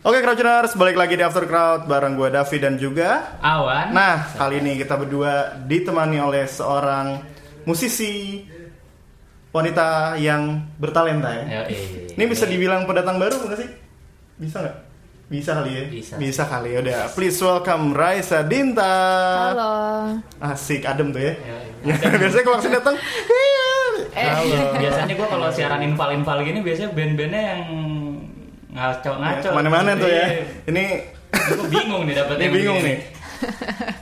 Oke Crowdtuners, balik lagi di After Crowd bareng gue Davi dan juga Awan. Nah, kali ini kita berdua ditemani oleh seorang musisi wanita yang bertalenta ya. Yoi. Ini bisa dibilang pendatang baru nggak sih? Bisa nggak? Bisa kali ya? Bisa. kali udah. Please welcome Raisa Dinta. Halo. Asik, adem tuh ya. Yoi. Ya, biasanya kalau langsung datang. Halo. Biasanya gue kalau siaran infal-infal gini biasanya band-bandnya yang ngaco-ngaco. Mana-mana tuh ya. Iya. Ini Gue bingung nih dapetnya. ini bingung nih.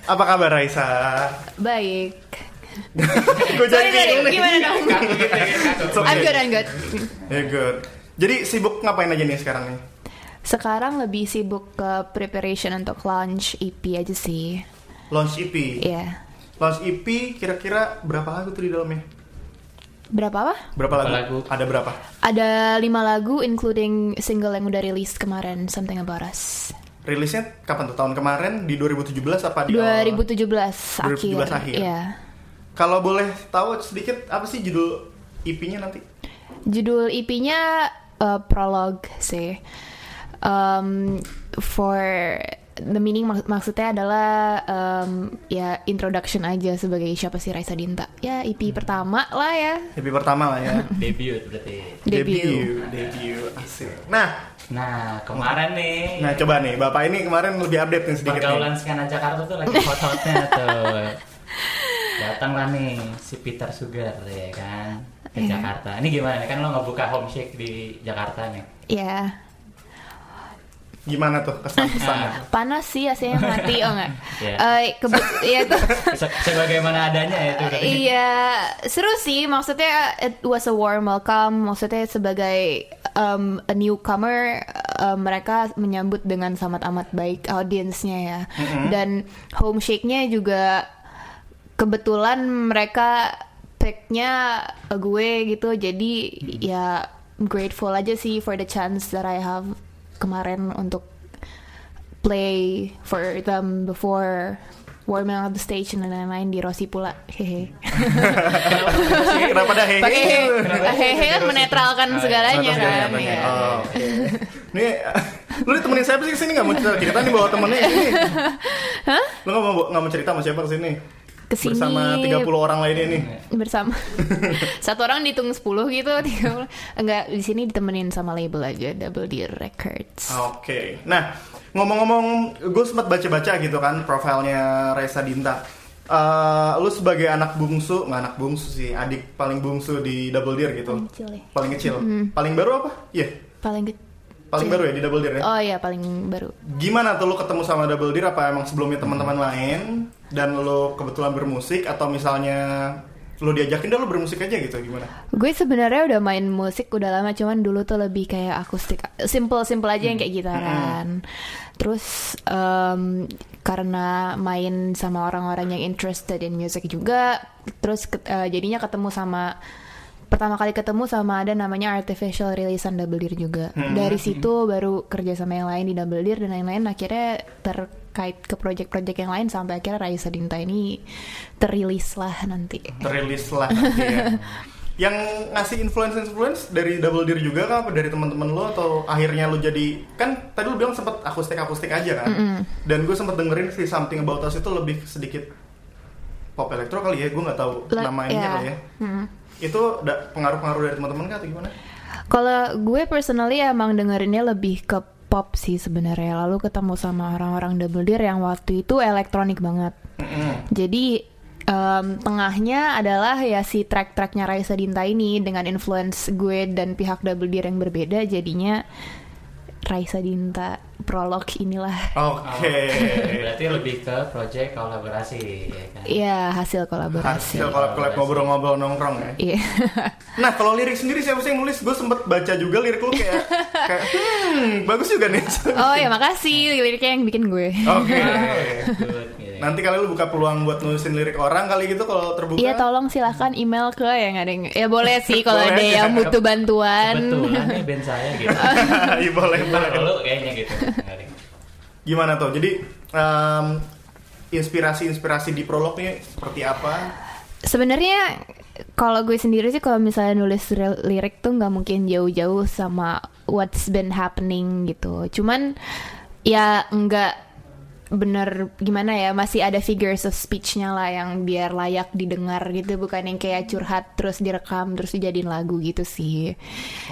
Apa kabar Raisa? Baik. Gue jadi bingung nih. Gimana dong? Gitu ya, okay. I'm good, I'm good. Ya good. Jadi sibuk ngapain aja nih sekarang nih? Sekarang lebih sibuk ke preparation untuk launch EP aja sih. Launch EP. Iya. Launch EP kira-kira berapa lagu tuh di dalamnya? Berapa apa? Berapa lagu? Berapa lagu? Ada berapa? Ada lima lagu including single yang udah rilis kemarin, Something About Us. Rilisnya kapan tuh? Tahun kemarin di 2017 apa di 2017 awal? akhir. 2017 akhir. Iya. Kalau boleh tahu sedikit apa sih judul EP-nya nanti? Judul EP-nya uh, Prologue sih. Um, for the meaning mak- maksudnya adalah um, ya introduction aja sebagai siapa sih Raisa Dinta. Ya EP pertama lah ya. EP pertama lah ya. Debut berarti. Debut. Debut. Asik. Nah, Nah, kemarin nih. nah coba nih, Bapak ini kemarin lebih update nih sedikit Pergaulan nih. skena Jakarta tuh lagi hot-hotnya tuh. Datanglah nih si Peter Sugar ya kan ke Iya. Jakarta. Ini gimana nih? Kan lo ngebuka homeshake di Jakarta nih. Ya. Gimana tuh kesan-kesannya? Ah. Panas sih AC-nya mati oh enggak. Eh, kebut ya itu. Se- Sebagaimana adanya ya itu. Iya, seru sih. Maksudnya it was a warm welcome. Maksudnya sebagai um, a newcomer, um, mereka menyambut dengan sangat amat baik audiensnya ya. Dan home shake-nya juga kebetulan mereka pick-nya gue gitu. Jadi ya grateful aja sih for the chance that I have kemarin untuk play for them before warming up the stage dan lain-lain di Rossi pula. Hehe. Kenapa dah hehe? Pakai he, Kenapa sih hehe kan menetralkan Ah, segalanya kan. Iya. Nih, lu ditemenin siapa sih ke sini nggak mau cerita? Kita nih bawa temennya ini. Hah? Lu nggak mau nggak mau cerita sama siapa ke sini? Ke sini Bersama 30 orang lainnya nih. bersama satu orang dihitung 10 gitu 30. enggak di sini ditemenin sama label aja Double D Records Oke. Nah, ngomong-ngomong, gue sempat baca-baca gitu kan profilnya Reza Dinta. Eh, lu sebagai anak bungsu, nggak anak bungsu sih, adik paling bungsu di Double Deer gitu. Paling kecil ya? Paling kecil. Paling baru apa? Iya. paling kecil Paling baru ya di Double Deer ya. oh iya paling baru. Gimana tuh lu ketemu sama Double Deer? Apa emang sebelumnya teman-teman lain? Dan lu kebetulan bermusik? Atau misalnya lu diajakin dah lu bermusik aja gitu? Gimana? gue sebenarnya udah main musik udah lama cuman dulu tuh lebih kayak akustik. Simple simple aja yang kayak gitaran. Terus em, karena main sama orang-orang yang interested in music juga terus eh, jadinya ketemu sama pertama kali ketemu sama ada namanya artificial releasean double deer juga dari situ baru kerja sama yang lain di double deer dan lain-lain akhirnya terkait ke project-project yang lain sampai akhirnya Raisa Dinta ini terilis lah nanti Terilis lah nanti ya. Yang ngasih influence-influence dari Double Deer juga kah? Apa dari teman-teman lo atau akhirnya lo jadi kan tadi lo bilang sempet akustik-akustik aja kan? Dan gue sempet dengerin si Something About Us itu lebih sedikit pop elektro kali ya, gue nggak tahu namanya ya. kali ya. Itu pengaruh-pengaruh dari teman-teman kah atau gimana? Kalau gue personally emang dengerinnya lebih ke pop sih sebenarnya. Lalu ketemu sama orang-orang Double Deer yang waktu itu elektronik banget. Jadi em, tengahnya adalah ya si track-tracknya Raisa Dinta ini dengan influence gue dan pihak Double Deer yang berbeda jadinya Raisa Dinta prolog inilah Oke. Berarti lebih ke project kolaborasi ya kan. ya hasil kolaborasi. Hasil kolab-kolab ngobrol-ngobrol nongkrong ya. Iya. Nah kalau lirik sendiri siapa sih yang nulis? Gue sempet baca juga lirik lu kayak, kayak hmm, bagus juga nih. oh ya makasih liriknya yang bikin gue. Oke. Good, gitu. Nanti kali lu buka peluang buat nulisin lirik orang kali gitu kalau terbuka. Iya tolong silahkan email ke yang ada yang ya boleh sih kalau ada aja. yang butuh bantuan. Nih band saya gitu. Iya boleh lu kayaknya gitu. Gimana tuh? Jadi em, inspirasi-inspirasi di prolog nih seperti apa? Sebenarnya kalau gue sendiri sih kalau misalnya nulis lirik tuh nggak mungkin jauh-jauh sama what's been happening gitu. Cuman ya nggak bener gimana ya masih ada figures of speech-nya lah yang biar layak didengar gitu bukan yang kayak curhat terus direkam terus dijadiin lagu gitu sih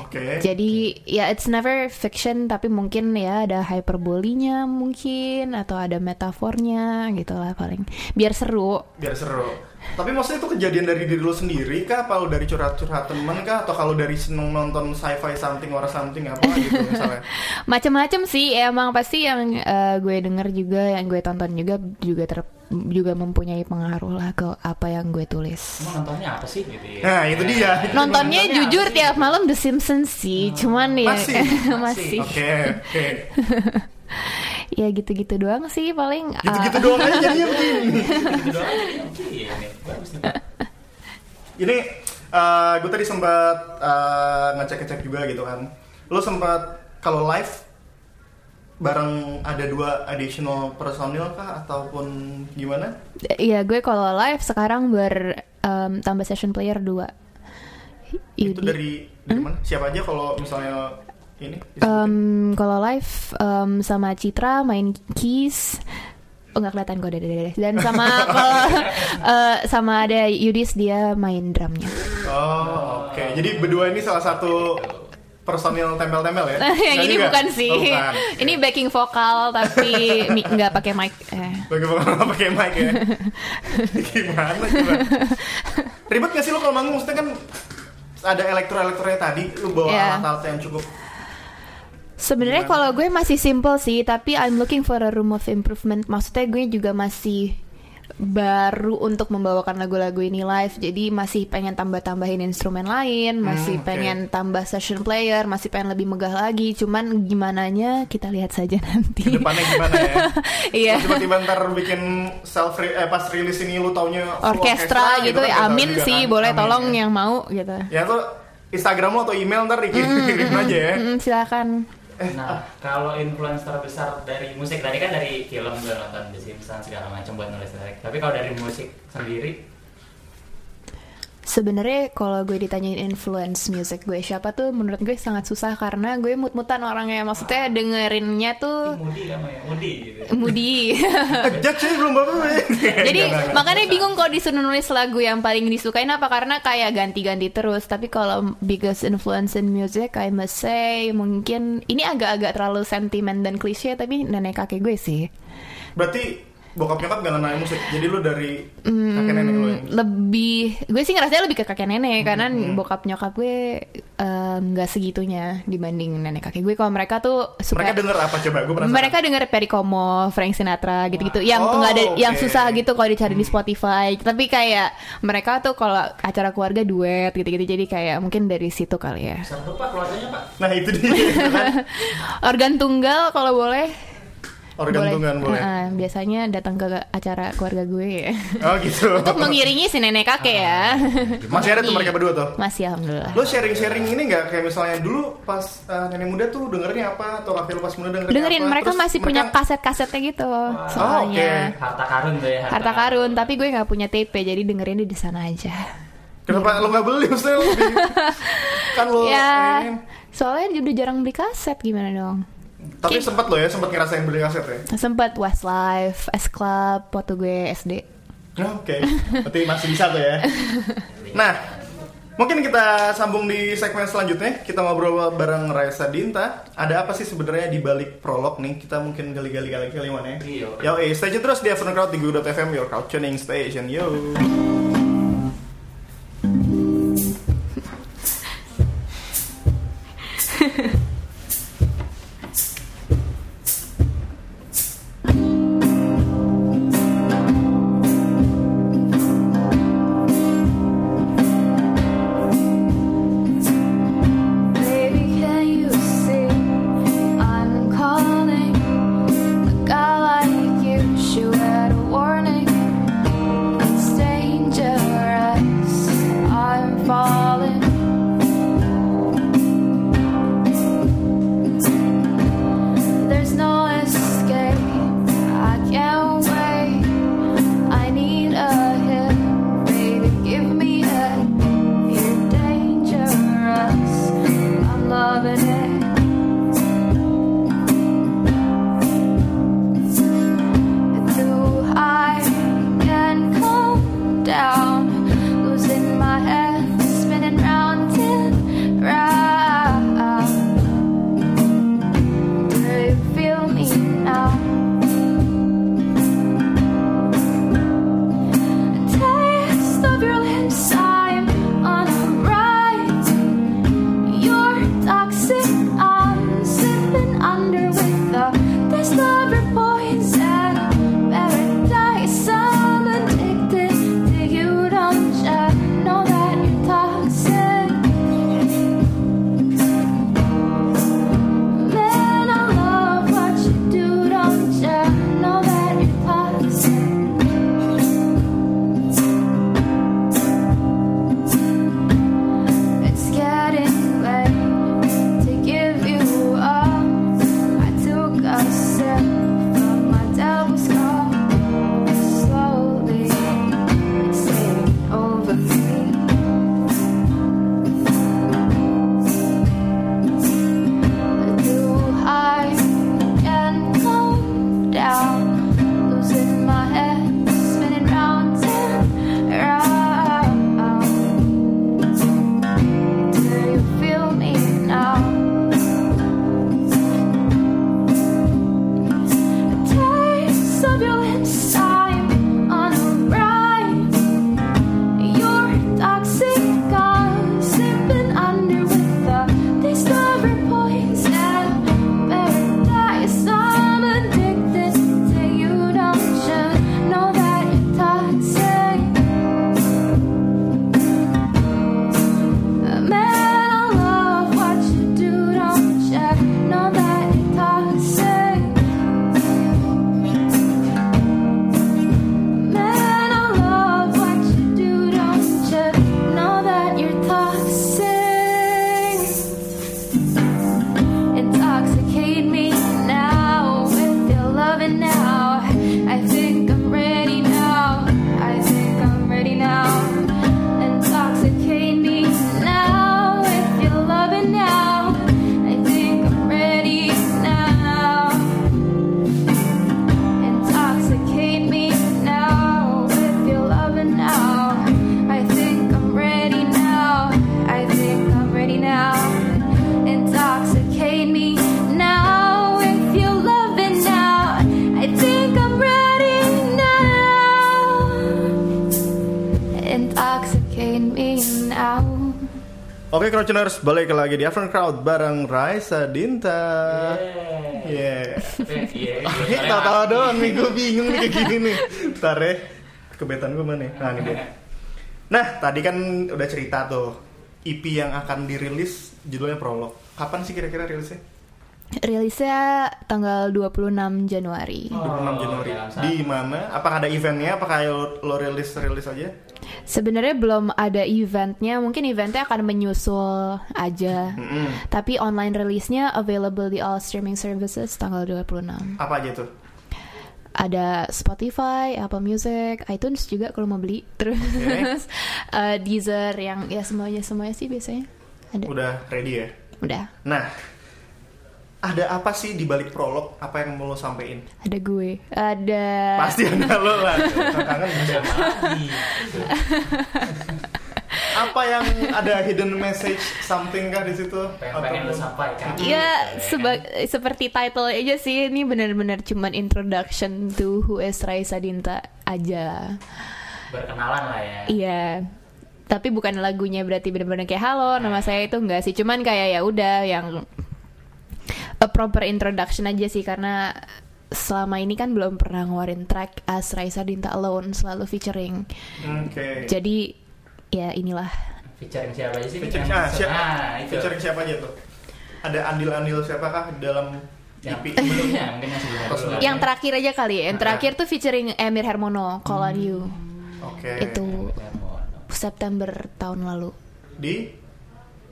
Oke. jadi ya it's never fiction tapi mungkin ya ada hyperbolinya mungkin atau ada metafornya gitu lah paling biar seru Biar seru. Tapi maksudnya itu kejadian dari diri lo sendiri kah? Apa lo dari curhat-curhat temen kah? Atau kalau dari seneng nonton sci-fi something or something apa gitu misalnya? macem-macem sih emang pasti yang eh, gue denger juga yang gue tonton juga juga ter juga mempunyai pengaruh lah ke apa yang gue tulis Emang nontonnya apa sih gitu ya? Nah itu dia. nontonnya Nontonnya jujur tiap malam The Simpsons sih cuman ya Masih? masih Oke, oke. Ya gitu-gitu doang sih paling ah, Gitu-gitu doang aja jadinya begini. Ini eh, gue tadi sempat eh, ngecek-ngecek juga gitu kan. Lo sempat kalau live bareng ada dua additional personil kah ataupun gimana? Iya gue kalau live sekarang ber em, tambah session player dua. Itu dari dari Hmm? mana? Siapa aja kalau misalnya ini? Em, kalau live em, sama Citra main keys. Oh nggak kelihatan kok deh. Dan sama kalau eh, sama ada Yudis dia main drumnya. Oh, oke. Jadi berdua ini salah satu personil tempel-tempel ya? yang Nggak ini juga? bukan sih. Oh, bukan. Ini backing vokal tapi nggak pakai mic. Eh. Bagaimana pakai mic ya? Gimana coba? Ribet gak sih lo kalau manggung? Maksudnya kan ada elektro-elektronya tadi, lu bawa Iya. alat-alat yang cukup Sebenarnya Gimana? kalau gue masih simple sih, tapi I'm looking for a room of improvement. Maksudnya gue juga masih baru untuk membawakan lagu-lagu ini live, jadi masih pengen tambah-tambahin instrumen lain, masih Hmm, oke. pengen tambah session player, masih pengen lebih megah lagi. Cuman gimananya kita lihat saja nanti. ke depannya gimana ya? Iya. Lo Tiba-tiba ntar bikin self eh pas rilis ini lu taunya full Orkestra gitu, kan, ya, amin sih, kan. boleh Amin, tolong ya. yang mau gitu. Ya tuh Instagram lo atau email ntar dikirim kirim aja ya. Mm, silakan. Nah, kalau influence terbesar dari musik tadi kan dari film gue nonton The Simpsons segala macam buat nulis lirik. Tapi kalau dari musik sendiri, Sebenarnya kalau gue ditanyain influence music gue siapa tuh menurut gue sangat susah karena gue mut-mutan orangnya maksudnya dengerinnya tuh Moody kamu ya, Moody gitu. Judge sih belum Jadi makanya bingung kalau disuruh nulis lagu yang paling disukain apa karena kayak ganti-ganti terus. Tapi kalau biggest influence in music I must say mungkin ini agak-agak terlalu sentimen dan klise tapi nenek kakek gue sih. Berarti bokap nyokap gak ngenalin musik. Jadi lu dari Hmm. kakek nenek lu yang lebih gue sih ngerasanya lebih ke kakek nenek karena Hmm. bokap nyokap gue eh, nggak segitunya dibanding nenek kakek gue kalau mereka tuh suka mereka denger apa coba? Gue penasaran. mereka denger Perry Como, Frank Sinatra gitu-gitu yang Oh, nggak ada yang oke. susah gitu kalau dicari di Spotify tapi kayak mereka tuh kalau acara keluarga duet gitu-gitu jadi kayak mungkin dari situ kali ya Seru pak keluarganya pak. Nah itu dia organ tunggal kalau boleh Organ tunggal boleh. Heeh, biasanya datang ke acara keluarga gue Oh gitu. untuk mengiringi si nenek kakek ya Masih ada tuh mereka berdua tuh. masih alhamdulillah Lo sharing-sharing ini nggak kayak misalnya dulu pas eh, nenek muda tuh dengernya apa atau kakek lo pas muda dengernya dengerin apa? mereka Terus masih punya mereka- kaset-kasetnya gitu Oh, soalnya oke. Harta karun tuh ya. harta karun tapi gue nggak punya tape jadi dengerin di sana aja Kenapa lo nggak beli? Maksudnya lo kan lo ya ini. soalnya udah jarang beli kaset gimana dong Tapi sempat lo ya, sempat ngerasain beli kaset ya. sempet Westlife, S Club, waktu gue SD. Oh, Oke, berarti masih bisa tuh ya. Nah, mungkin kita sambung di segmen selanjutnya. Kita ngobrol bareng Raisa Dinta. Ada apa sih sebenarnya di balik prolog nih? Kita mungkin gali-gali gali kali mana ya? Iya. Yo, eh, stay tune terus di Afternoon Crowd di Gu.fm, your crowd tuning station. Yo. Oke Crouchers, balik lagi di Afternoon Crowd bareng Raisa Dinta. Yeah. Tapi, Iya. Ini tahu-tahu doang nih, gue bingung nih kayak gini nih. Ntar ya, kebetan gue mana? Nah ini dia. Nah, tadi kan udah cerita tuh EP yang akan dirilis judulnya Prolog. Kapan sih kira-kira rilisnya? Rilisnya tanggal 26 Januari. 26 Oh, Januari. jangan salah. Di mana? Apakah ada eventnya? Apakah lo, lo rilis rilis aja? Sebenarnya belum ada eventnya, mungkin eventnya akan menyusul aja. Mm-mm. Tapi online release-nya available di all streaming services tanggal 26. Apa aja tuh? Ada Spotify, Apple Music, iTunes juga kalau mau beli. Terus eh, Deezer yang ya semuanya semuanya sih biasanya ada. Udah ready ya? Udah. Nah, ada apa sih di balik prolog? Apa yang mau lo sampein? Ada gue. Ada Pasti ada lo lah. Kangen ada. lagi. Apa yang ada hidden message something kah di situ? Pengen, pengen lu sampaikan. Ya, Gitu seba- seperti title aja sih ini benar-benar cuman introduction to who is Raisa Dinta aja. Berkenalan lah ya. Iya. Tapi bukan lagunya berarti benar-benar kayak halo nama saya itu enggak sih. Cuman kayak ya udah yang a proper introduction aja sih karena selama ini kan belum pernah ngeluarin track as Raisa Dinta alone selalu featuring. Oke. Jadi ya inilah Featuring siapa aja sih? Featuring Yang- ah, siapa? Nah, itu. Featuring siapa aja tuh? Ada andil-andil siapakah dalam Yang mungkin yang yang terakhir aja kali ya. Yang terakhir tuh featuring Emir Hermono Call on You. Oke. Itu September tahun lalu. Di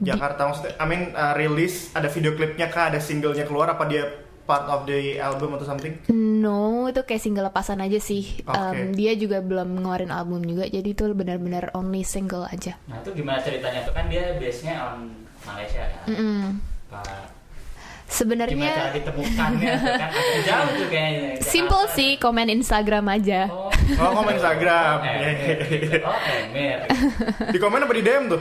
Jakarta maksudnya, I mean uh, rilis ada video klipnya kah? Ada singlenya keluar? Apa dia part of the album atau something? No, itu kayak single lepasan aja sih. Oke. Um, dia juga belum ngeluarin album juga, jadi itu benar-benar only single aja. Nah itu gimana ceritanya tuh kan dia base-nya on Malaysia kan? Mm-mm. Pak, Gimana cara Sebenarnya ditemukannya kan jauh tuh kayaknya. simple sih, komen Instagram aja. Oh, Oh, komen Instagram. Oh, Emir. Iya. Di komen apa di DM tuh?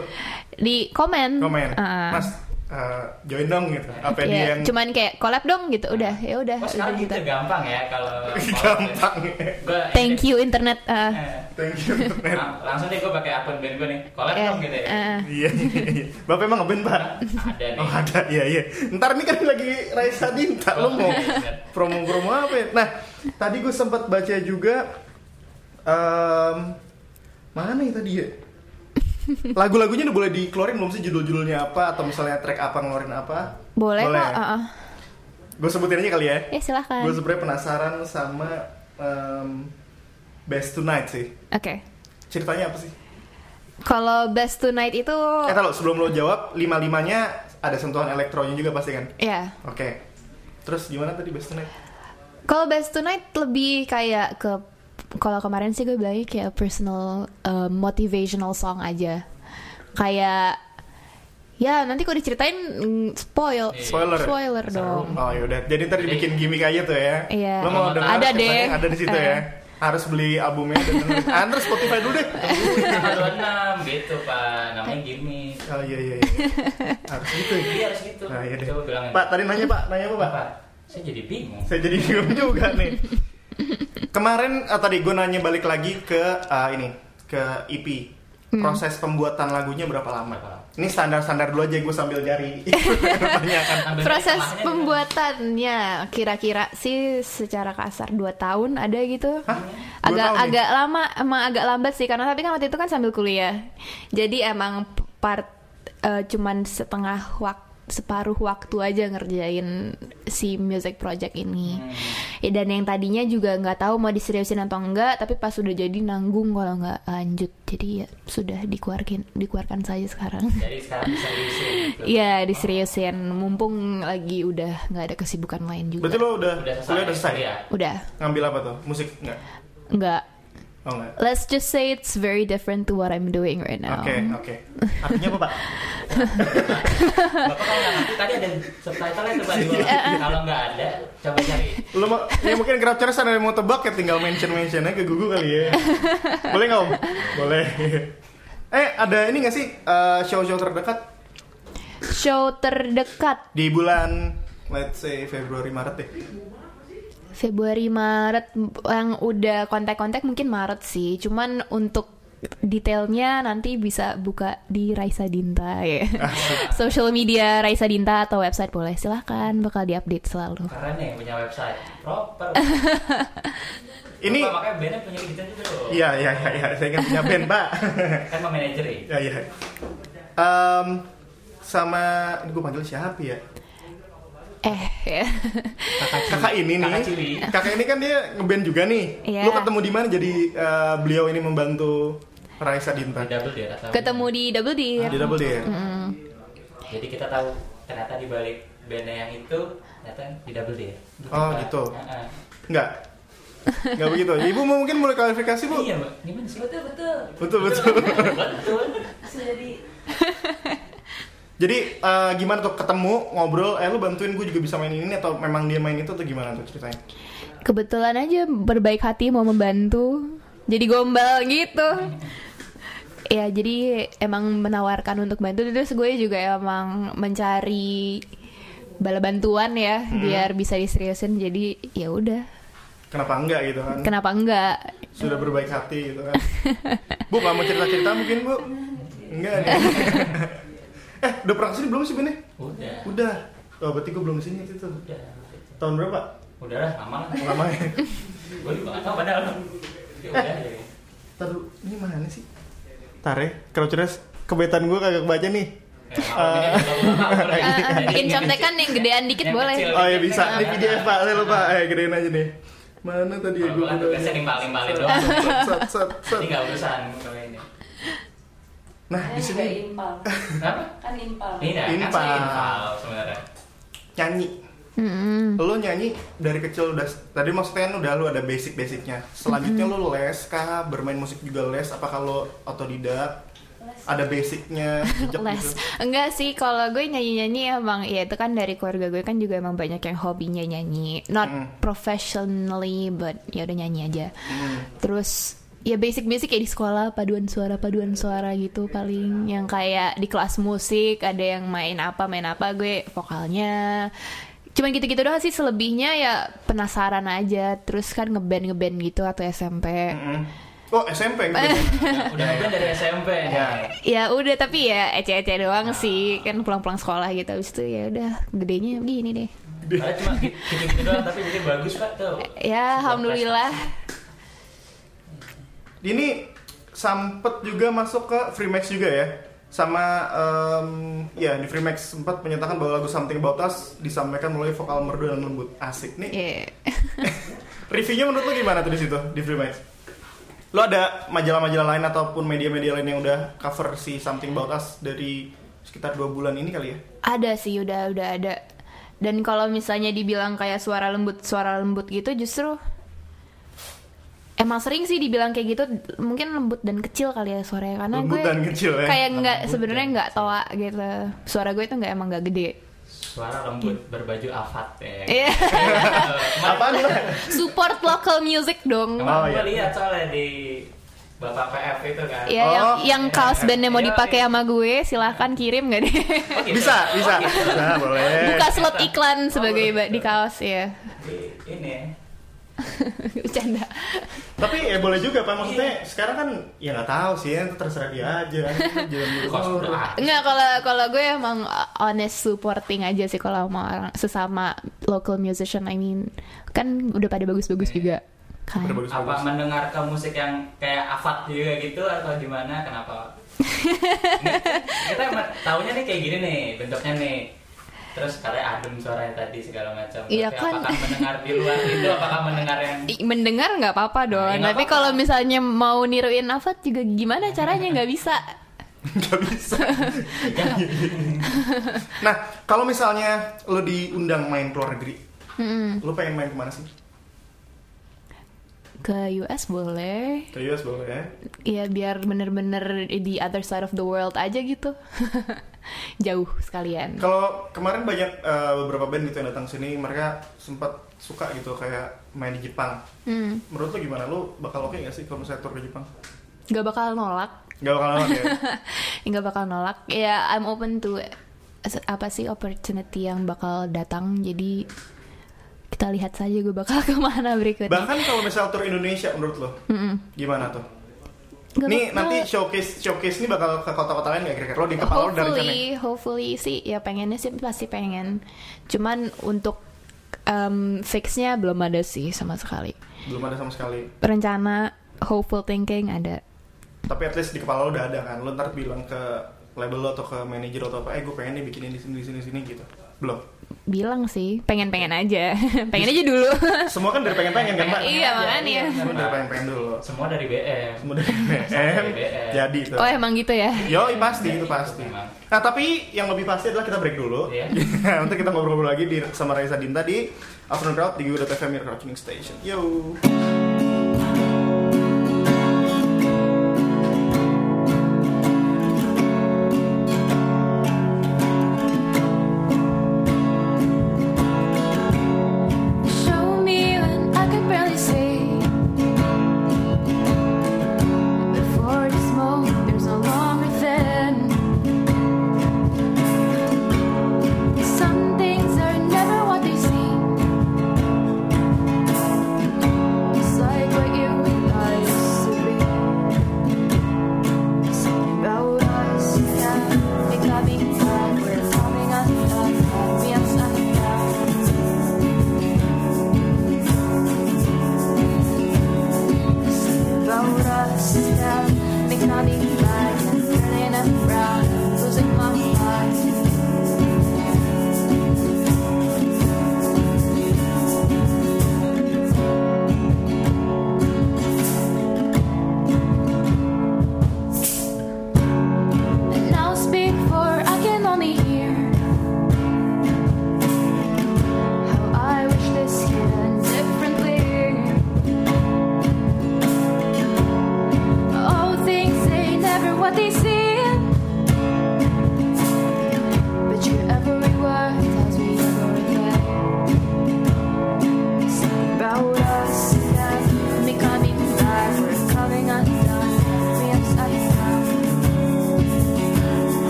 Di komen. Komen. Uh, Mas, uh, join dong gitu. Apa ya, dia yang cuman kayak collab dong gitu. Udah, ya udah. Oh sekarang gitu gitu. gampang ya kalau gampang? Gua- Thank you internet. uh, Eh, Thank you. Net. lang- langsung deh gue pakai akun band gue nih. Collab eh, dong gitu ya. uh, Iya, iya, iya. Bapak emang ngeband, Pak? Ada nih. Oh ada, iya iya. Ntar ini kan lagi Raisa Dinta, lo mau promo-promo apa ya? Nah, tadi gue sempat baca juga, em, mana ya tadi ya? Lagu-lagunya udah boleh dikeluarin belum sih judul-judulnya apa atau misalnya track apa ngeluarin apa? boleh kok. uh, uh. Gue sebutin aja kali ya. Ya silahkan. Gue Oke. sebenarnya penasaran sama em, Best Tonight sih. Ceritanya apa sih? Kalau Best Tonight itu, Eh, tahu sebelum lo jawab, lima-limanya ada sentuhan elektronya juga pasti kan? ya. Oke. Terus gimana tadi Best Tonight? Kalau Best Tonight lebih kayak ke kalau kemarin sih gue bilangnya kayak personal uh, motivational song aja. Kayak ya nanti kok diceritain mm, spoil Spoiler. spoiler dong. Oh yaudah, jadi ntar dibikin gimmick aja tuh ya. Iya. Lo mau denger Ada deh. Ada di situ Eh. ya. Harus beli albumnya dan dengerin. Ah, ntar Spotify dulu deh. Tanggal 26 gitu pak, namanya gimmick. Oh iya iya. iya. Harus gitu. ya. Iya harus gitu. Nah, iya deh. Coba bilangin. Pak, tadi nanya Pak, nanya apa Pak? Pak, saya jadi bingung. Saya jadi bingung juga nih. Kemarin ah, tadi gue nanya balik lagi ke ah, ini ke EP. Hmm. Proses pembuatan lagunya berapa lama? Ini standar-standar dulu aja gue sambil nyari. Proses pembuatannya kira-kira sih secara kasar 2 tahun ada gitu. Hah? Dua Agak tahun nih? agak lama emang agak lambat sih karena tapi kan waktu itu kan sambil kuliah. Jadi emang part eh, cuman setengah waktu separuh waktu aja ngerjain si music project ini. Hmm. Ya, dan yang tadinya juga nggak tahu mau diseriusin atau enggak, tapi pas sudah jadi nanggung kalau nggak lanjut. Jadi ya sudah dikeluarkan dikeluarkan saja sekarang. Jadi sekarang bisa diisi. gitu. Iya diseriusin mumpung lagi udah nggak ada kesibukan lain juga. Berarti lo udah, Udah selesai. udah selesai? Iya. Udah Ngambil apa tuh? Musik enggak? nggak. Oh enggak. Let's just say it's very different to what I'm doing right now. Oke, oke. Artinya apa, Pak? Bapak kalau nggak ngerti tadi ada subtitle itu pak di Iya. Kalau nggak ada, coba cari. Lo mau, ya mungkin Grabcers ada yang mau tebak ya tinggal mention-mention aja ke Google kali ya. Boleh nggak Om? Boleh. Eh, ada ini nggak sih eh, show-show terdekat Show terdekat di bulan let's say Februari Maret deh. Februari Maret yang udah kontak-kontak mungkin Maret sih. Cuman untuk detailnya nanti bisa buka di Raisa Dinta ya. Social media Raisa Dinta atau website boleh silahkan bakal diupdate selalu. Keren nih punya website. Proper. Ini Bapak, makanya bandnya punya gitu juga loh. Iya, iya, iya, iya, saya kan punya band, Pak. Kan mau manajer ya. Ya, iya. Em, sama gue panggil siapa ya? Eh ya. Kakak ini nih. Kakak. Kakak ini kan dia ngeband juga nih. Iya. Lu ketemu di mana jadi eh, beliau ini membantu Raisa Dinta? Di double dia atau Ketemu di Double Deer. Di double dia. Mm. Jadi kita tahu ternyata di balik bandnya yang itu ternyata di double dia. Oh, gitu. Heeh. Enggak. Enggak begitu. Ibu mau mungkin mulai klarifikasi, Bu? Iya, Mbak. Gimana sih? Betul, betul. Betul, betul. betul. Jadi Jadi eh, gimana tuh ketemu ngobrol, eh lu bantuin gue juga bisa main ini atau memang dia main itu atau gimana tuh ceritanya? Kebetulan aja berbaik hati mau membantu. Jadi gombal gitu. Ya jadi emang menawarkan untuk bantu terus gue juga emang mencari bala bantuan ya biar bisa diseriusin jadi ya udah Kenapa enggak gitu kan? kenapa enggak Sudah berbaik hati gitu kan. bu, mau cerita-cerita mungkin, Bu? Enggak nih. eh, udah pernah ke sini belum sih, Bene? Udah. Udah. Oh, berarti gue belum ke sini itu tuh. Udah. Tahun berapa? Udah lah, aman lah. Lama ya? Gue juga nggak tahu padahal. Ya udah. ya. Ntar dulu, ini mana sih? Ntar ya, kalau cerdas kebetan gue kagak baca nih. Ya, ini boleh. Ah, ah, bikin contekan yang gedean dikit Yang boleh kecil. Oh ya bisa, ini PDF Pak, saya lupa. Eh, gedein aja nih. Mana tadi ya gue gue tugasnya nimpal-nimpalin doang. Sat, sat, sat. Jadi nggak urusan kalau ini. Nah, di saya juga sini impal. Kenapa? Kan impal. Ini kan Impal. impal sebenarnya. nyanyi. Mm-mm. Lo nyanyi dari kecil udah tadi maksudnya kan udah lu ada basic-basicnya. Selanjutnya lo les kah? Bermain musik juga les? Apa kalau otodidak? Ada basicnya jejak les gitu. enggak sih kalau gue nyanyi nyanyi emang ya itu kan dari keluarga gue kan juga emang banyak yang hobinya nyanyi not Mm. professionally but ya udah nyanyi aja Hmm. terus ya basic basic kayak di sekolah paduan suara paduan suara gitu paling yang kayak di kelas musik ada yang main apa main apa gue vokalnya cuman gitu-gitu doang sih selebihnya ya penasaran aja terus kan ngeband ngeband gitu atau SMP Mm-mm. Oh SMP gitu. Udah ngeband dari SMP. Ya. ya udah tapi ya ece-ece doang sih kan pulang-pulang sekolah gitu habis itu ya udah gedenya begini deh Padahal cuma gitu- gitu-gitu doang tapi jadi bagus Pak tuh. ya alhamdulillah Ini sempet juga masuk ke Freemax juga ya. Sama em, ya di Freemax sempat menyatakan bahwa lagu Something About Us disampaikan melalui vokal merdu dan lembut. Asik nih. Iya. Reviewnya menurut lo gimana tuh di situ di Freemax? Lo ada majalah-majalah lain ataupun media-media lain yang udah cover si Something About Us dari sekitar dua bulan ini kali ya? ada sih udah udah ada dan kalau misalnya dibilang kayak suara lembut suara lembut gitu justru emang sering sih dibilang kayak gitu mungkin lembut dan kecil kali ya suaranya karena Lembut gue dan kecil ya? kayak nggak sebenarnya nggak toa gitu suara gue itu nggak emang nggak gede Suara lembut berbaju Avat ya. Iya. Apaan lo? support local music dong Oh, iya. lihat soalnya di Bapak PF itu kan. ya yang Oh. yang kaos bandnya mau Iya, dipakai iya. sama gue silahkan kirim gak deh Oh, gitu? Bisa, bisa. Oh, gitu. Nah, boleh. buka slot iklan sebagai ba- di kaos ya Ini. bercanda Tapi ya boleh juga Pak, maksudnya sekarang kan ya nggak tahu sih, ya, itu terserah dia aja. Jangan. Enggak kalau kalau gue emang honest supporting aja sih kalau sama orang sesama local musician I mean kan udah pada bagus-bagus juga kan. Bagus, Apa bagus. mendengar ke musik yang kayak Avat juga gitu atau gimana? Kenapa? Kita emang taunya nih kayak gini nih bentuknya nih. Terus kayak adem suaranya tadi segala macam. Iya Tapi kan. Apakah mendengar di luar itu? Apakah mendengar yang I- mendengar nggak apa-apa dong Nah, ya nggak tapi kalau misalnya mau niruin Afat juga gimana caranya nggak bisa Nggak bisa. nah, kalau misalnya lo diundang main ke luar negeri, Mm-mm. lo pengen main ke mana sih? ke US boleh Ke US boleh ya? Iya biar bener-bener di other side of the world aja gitu jauh sekalian Kalau kemarin banyak eh, beberapa band gitu yang datang sini, mereka sempat suka gitu kayak main di Jepang. Hmm, Menurut lo gimana? Lo bakal oke nggak sih kalau misalnya tour ke Jepang? nggak bakal nolak Gak bakal banget ya? nggak bakal nolak ya I'm open to apa sih opportunity yang bakal datang jadi kita lihat saja gue bakal ke mana berikutnya Bahkan kalau misalnya tour Indonesia menurut lo, Mm-mm. gimana tuh? Nggak Nih bakal- nanti showcase showcase ini bakal ke kota-kota lain nggak kira-kira? Lo di kepala lo dari sana? hopefully hopefully sih ya pengennya sih pasti pengen cuman untuk um, fixnya belum ada sih sama sekali Belum ada sama sekali. rencana hopeful thinking ada Tapi at least di kepala lo udah ada kan. Lo ntar bilang ke label lo atau ke manajer atau apa, eh gue pengen nih bikin ini di sini di sini di sini gitu. Belum. Bilang sih pengen pengen aja pengen aja dulu Semua kan dari pengen-pengen kan, Mbak? Iya, makanya. Semua dari pengen-pengen dulu. Semua dari BM. Semua dari BM. BM. Jadi itu. oh emang gitu ya Yo, pasti itu pasti. Nah, tapi yang lebih pasti adalah kita break dulu. Iya. Nanti kita ngobrol-ngobrol lagi di sama Raisa Dinta di Afternoon Crowd di Your Crowd Tuning Station. Yo.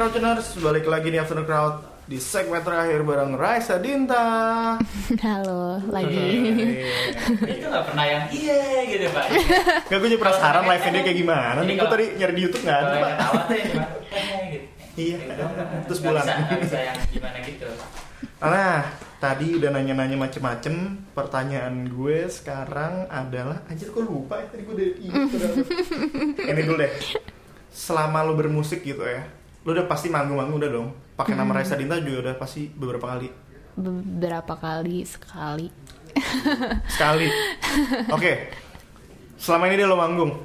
Crowdtuners, balik lagi di Afternoon Crowd di segmen terakhir bareng Raisa Dinta. Halo, lagi. Itu nggak pernah yang iya gitu pak. Gak gue jadi penasaran live ini kayak gimana. Nih gue tadi nyari di YouTube nggak ada, Pak. Iya. Gitu. Terus yang gimana gitu. Nah, tadi udah nanya-nanya macem-macem. Pertanyaan gue sekarang adalah, anjir kok lupa ya tadi gue udah Ini dulu deh. Selama lu bermusik gitu ya, lu udah pasti manggung-manggung udah dong. Pakai nama Raisa Dinta juga udah pasti beberapa kali. Beberapa kali sekali. Sekali. Oke. selama ini dia lo manggung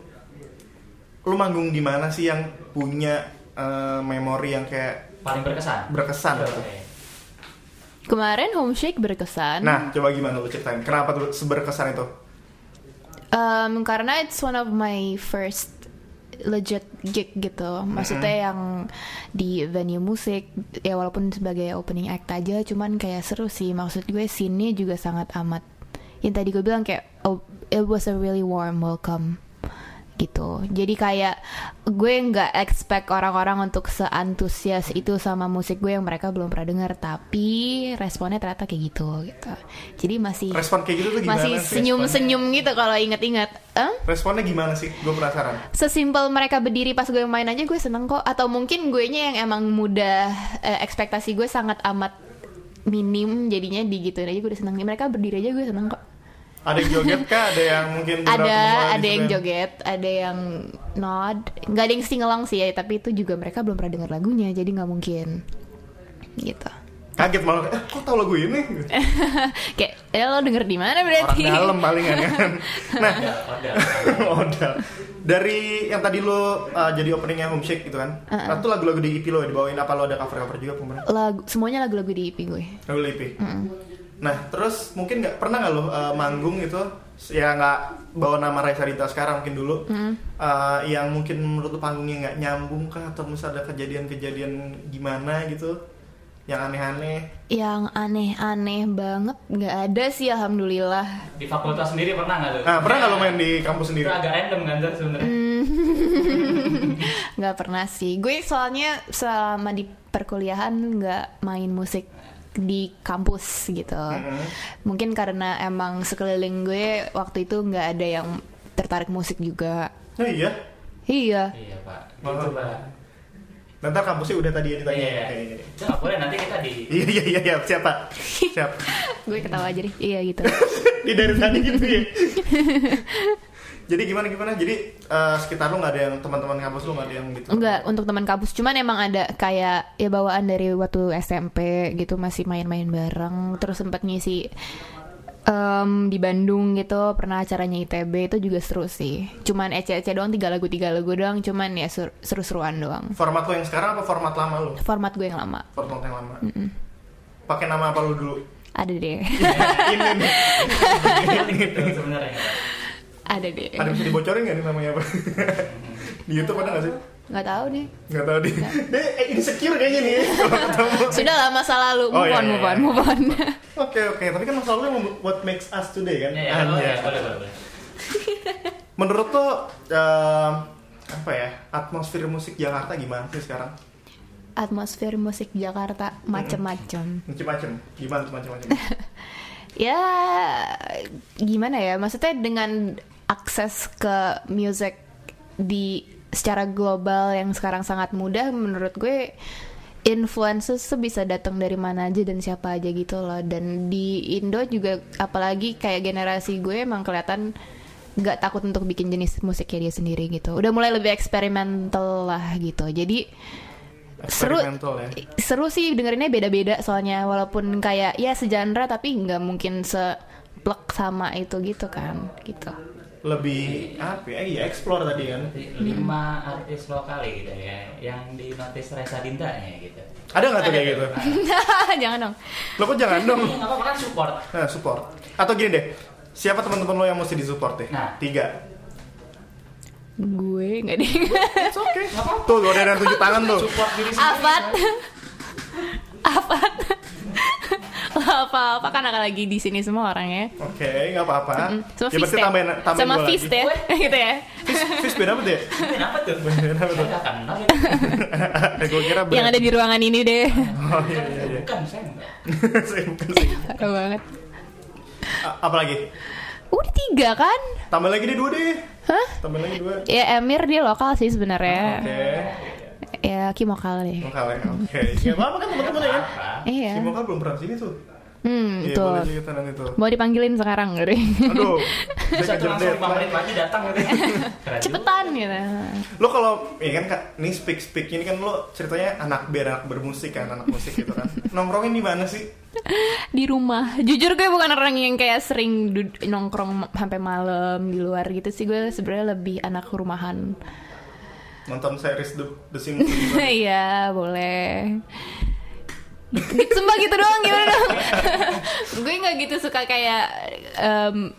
lo manggung di mana sih yang punya eh, memori yang kayak Paling berkesan. berkesan gitu? Oke. Kemarin Homeshake berkesan. nah coba gimana lo ceritain kenapa tuh seberkesan itu Um, karena it's one of my first legit gig gitu. Maksudnya yang di venue musik ya walaupun sebagai opening act aja cuman kayak seru sih. Maksud gue sini juga sangat amat. Yang tadi gue bilang kayak oh, it was a really warm welcome gitu. Jadi kayak gue nggak expect orang-orang untuk seantusias itu sama musik gue yang mereka belum pernah dengar, tapi responnya ternyata kayak gitu gitu. Jadi masih respon kayak gitu tuh gimana masih sih? senyum-senyum gitu kalau inget-inget. Eh? responnya gimana sih gue penasaran Sesimpel mereka berdiri pas gue main aja gue seneng kok. Atau mungkin gue nya yang emang mudah eh, ekspektasi gue sangat amat minim jadinya digituin aja gue udah seneng. Mereka berdiri aja gue seneng kok. Ada yang joget kah ada yang mungkin Ada ada yang joget, ada yang nod, nggak ada yang singelang sih ya, tapi itu juga mereka belum pernah dengar lagunya, jadi nggak mungkin gitu. kaget malah eh kok tau lagu ini Kayak, ya lo denger di mana orang berarti? dalam palingan kan nah. Modal. Dari yang tadi lo uh, jadi openingnya Homeshake gitu kan, Uh-uh. itu lagu-lagu di EP lo ya, dibawain apa lo ada cover-cover juga kemarin? Lagu, semuanya lagu-lagu di EP gue. Lagu EP. Nah terus mungkin nggak pernah nggak lo uh, manggung itu ya nggak bawa nama Raisa Dita sekarang mungkin dulu, uh, yang mungkin menurut lo panggungnya nggak nyambung kah atau misalnya ada kejadian-kejadian gimana gitu, yang aneh-aneh? Yang aneh-aneh banget nggak ada sih alhamdulillah. Di fakultas sendiri pernah nggak tuh? Nah pernah nggak lo main di kampus Itu sendiri? agak random kan sebenarnya. nggak pernah sih. Gue soalnya selama di perkuliahan nggak main musik di kampus gitu. Mungkin karena emang sekeliling gue waktu itu nggak ada yang tertarik musik juga. Oh iya. Iya. Iya pak. Oh. Gitu pak. Nanti kampusnya udah tadi ya ditanya. Iya. Oke, oke. Itu nggak boleh nanti kita di. Iya iya iya iya siap pak siap. gue ketawa aja deh. Iya gitu. Di dari tadi gitu ya. Jadi gimana gimana? Jadi eh, sekitar lu nggak ada yang teman-teman kampus lu nggak ada yang gitu? Enggak untuk teman kampus, cuman emang ada kayak ya bawaan dari waktu SMP gitu masih main-main bareng, terus sempat ngisi em, di Bandung gitu pernah acaranya ITB itu juga seru sih. Cuman ece-ece doang tiga lagu tiga lagu doang, cuman ya seru- seru-seruan doang. Format lu yang sekarang apa format lama lu? Format gue yang lama Format yang lama. Pakai nama apa lu dulu? ada deh, Ini nih. gitu sebenarnya. Ada deh. Ada bisa dibocorin nggak nih namanya apa? Di YouTube ada nggak sih? Nggak tahu deh. Nggak tahu deh. Dia eh, insecure kayaknya nih. ketemu. Sudah lah masa lalu, Oh, move iya, on, iya, move on, iya. move on. Oke oke. Tapi kan masalah lu yang what makes us today kan? Iya, iya, Anjay. boleh, boleh, boleh, boleh. Menurut lo eh, apa ya atmosfer musik Jakarta gimana sih sekarang? Atmosfer musik Jakarta macem-macem. Macem-macem. Gimana tuh macem-macem? ya gimana ya maksudnya dengan akses ke music di secara global yang sekarang sangat mudah menurut gue influences tuh bisa datang dari mana aja dan siapa aja gitu loh. Dan di Indo juga apalagi kayak generasi gue emang kelihatan nggak takut untuk bikin jenis musiknya dia sendiri gitu. Udah mulai lebih eksperimental lah gitu. Jadi seru ya. seru sih dengerinnya beda-beda soalnya. Walaupun kayak ya segenre tapi nggak mungkin seplek sama itu gitu kan gitu Lebih apa ya? Iya, explore tadi kan. Lima artis lokal gitu ya, yang di notice Reza Dinta ya gitu. Ada nggak tuh kayak gitu? jangan dong Lo kok jangan dong. Nggak apa-apa kan support. Nah, support. Atau gini deh. Siapa teman-teman lo yang mesti disupport deh? Nah. Tiga. gue nggak deh It's okay. Tuh, lo ada tunjuk tangan tuh. Support diri sendiri. Afat Afat apa apa kan akan lagi di sini semua orang ya Oke, nggak apa-apa. sama Ya Fist berarti ya tambahin, tambahin sama Fist ya gitu ya Fist, beda apa deh? Kenapa tuh? Beda apa Saya tuh? ya. Eh, gue kira yang ada di ruangan ini deh Oh iya iya iya. Bukan, saya enggak. Saya bukan sih. parah banget A- Apa lagi? udah tiga kan Tambah lagi deh dua deh. hah Tambah lagi dua. ya Emir dia lokal sih sebenarnya Oke. Ya Kimokal deh Lokal ya. Oke. Ya apa kan teman-teman ya kan? Iya Si Mokal belum pernah sini tuh. hmm Iya, betul boleh cerita nanti tuh. mau dipanggilin sekarang gak deh Aduh. Tuh langsung kejar 5 menit lagi datang gitu. Cepetan gitu Lo kalau ya kan kak, ini speak speak ini kan lo ceritanya anak band, anak bermusik kan, anak musik gitu kan. Nongkrongin di mana sih? di rumah. Jujur gue bukan orang yang kayak sering nongkrong sampai malam di luar gitu sih. Gue sebenarnya lebih anak rumahan. Nonton series The, The Sims. Iya, boleh. Sumpah gitu doang gimana dong? gue nggak gitu suka kayak em,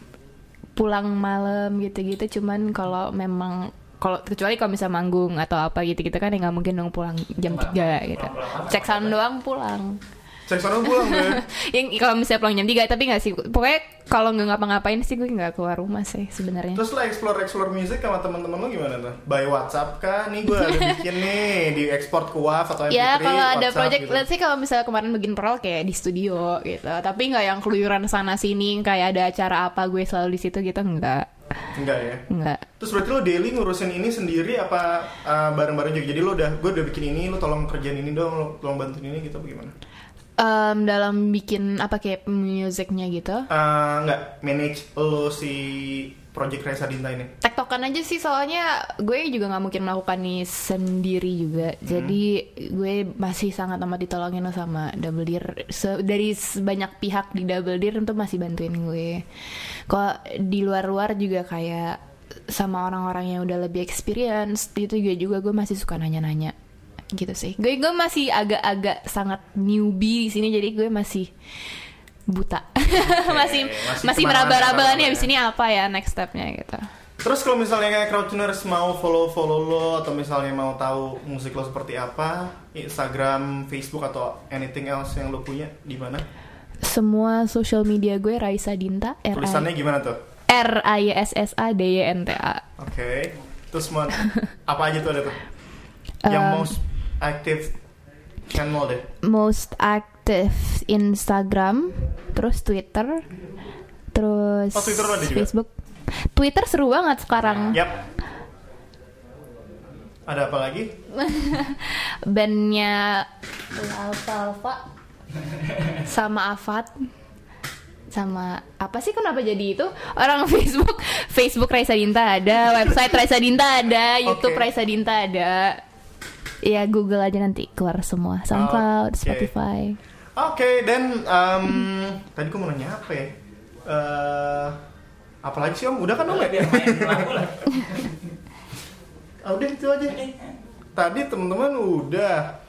pulang malam gitu-gitu. Cuman kalau memang kalau kecuali kalau bisa manggung atau apa gitu-gitu kan ya nggak mungkin dong pulang jam 3 gitu. Cek sound doang pulang. Cek sana pulang deh. yang kalau misalnya pulang jam 3 tapi nggak sih pokoknya kalau nggak ngapa-ngapain sih gue nggak keluar rumah sih sebenarnya Terus lo explore explore musik sama teman-teman lo gimana tuh? By WhatsApp kah? Nih gue ada bikin nih di ekspor ke WAV atau MP3. ya kalau ada project gitu. let's say kalau misalnya kemarin bikin pearl kayak di studio gitu tapi nggak yang keluyuran sana sini kayak ada acara apa gue selalu di situ gitu nggak Enggak ya. nggak Terus berarti lo daily ngurusin ini sendiri apa uh, bareng-bareng juga? Jadi lo udah gue udah bikin ini, lo tolong kerjain ini dong, lo tolong bantuin ini gitu apa gimana? Em, dalam bikin apa kayak musiknya gitu? Uh, enggak manage lo si project Reza Dinta ini. tektokan aja sih soalnya gue juga nggak mungkin melakukan ini sendiri juga. Jadi gue masih sangat amat ditolongin sama Double Deer Se- dari banyak pihak di Double Deer untuk masih bantuin gue. Kok di luar-luar juga kayak sama orang-orang yang udah lebih experience itu juga juga gue masih suka nanya-nanya gitu sih gue gue masih agak-agak sangat newbie di sini jadi gue masih buta masih masih masih meraba-raba nih ya. abis ini apa ya next stepnya gitu Terus kalau misalnya kayak crowdtuners mau follow-follow lo atau misalnya mau tahu musik lo seperti apa, Instagram, Facebook atau anything else yang lo punya di mana? semua social media gue Raisa Dinta R Tulisannya gimana tuh? R A Y S S A D Y N T A Oke. Terus mau apa aja tuh ada tuh? Yang Um, most active channel deh. most active Instagram terus Twitter terus Oh, Twitter ada juga? Facebook Twitter seru banget sekarang Yap. Ada apa lagi? bandnya Alfa Alfa sama Afat sama apa sih kenapa jadi itu orang Facebook Facebook Raisa Dinta ada website Raisa Dinta ada YouTube Oke. Raisa Dinta ada ya Google aja nanti keluar semua SoundCloud Oke. Spotify Oke, dan um, tadi gue mau nanya apa ya? Eh, apalagi sih om? Udah kan om ya? Biar main lagu lah. Ah, udah itu aja. Tadi teman-teman udah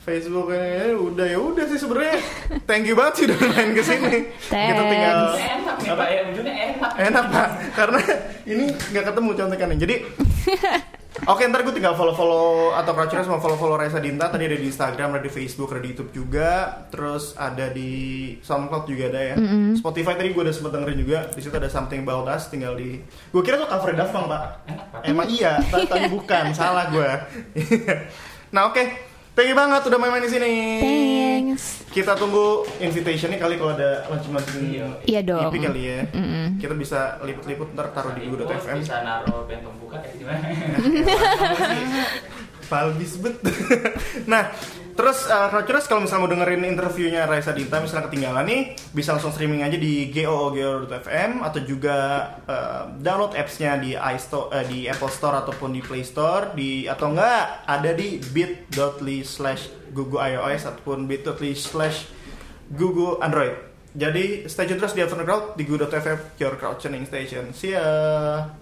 Facebook ini udah ya udah sih sebenarnya. Thank you banget sih udah main ke sini. Kita tinggal Enak ya, ujungnya enak. enak pak karena ini nggak ketemu contekannya jadi oke ntar gue tinggal follow follow atau Crouchers mau follow follow Raisa Dinta. Tadi ada di Instagram ada di Facebook ada di YouTube juga. Terus ada di SoundCloud juga ada ya. Spotify tadi gue udah sempet dengerin juga. Di situ ada Something About Us tinggal di gue kira tuh cover Daft Punk pak. Enak pak. emang iya? Tapi tapi bukan salah gue nah oke thank you banget udah main-main di sini thanks kita tunggu invitationnya kali kalau ada launching-launching Iya. Iya dong. EP kali ya. Kita bisa liput-liput ntar taruh di google.fm. bisa naruh band pembuka kayak gimana? Falbis bet. nah, terus uh, Rockers kalau misalnya mau dengerin interviewnya Raisa Dinta misalnya ketinggalan nih, bisa langsung streaming aja di googl.fm atau juga uh, download appsnya di iStore, eh, di Apple Store ataupun di Play Store, di atau enggak ada di bit.ly slash Google iOS ataupun bit.ly slash Google Android. Jadi stay tune terus di Afternoon Crowd di google.fm your crowd tuning station. See ya.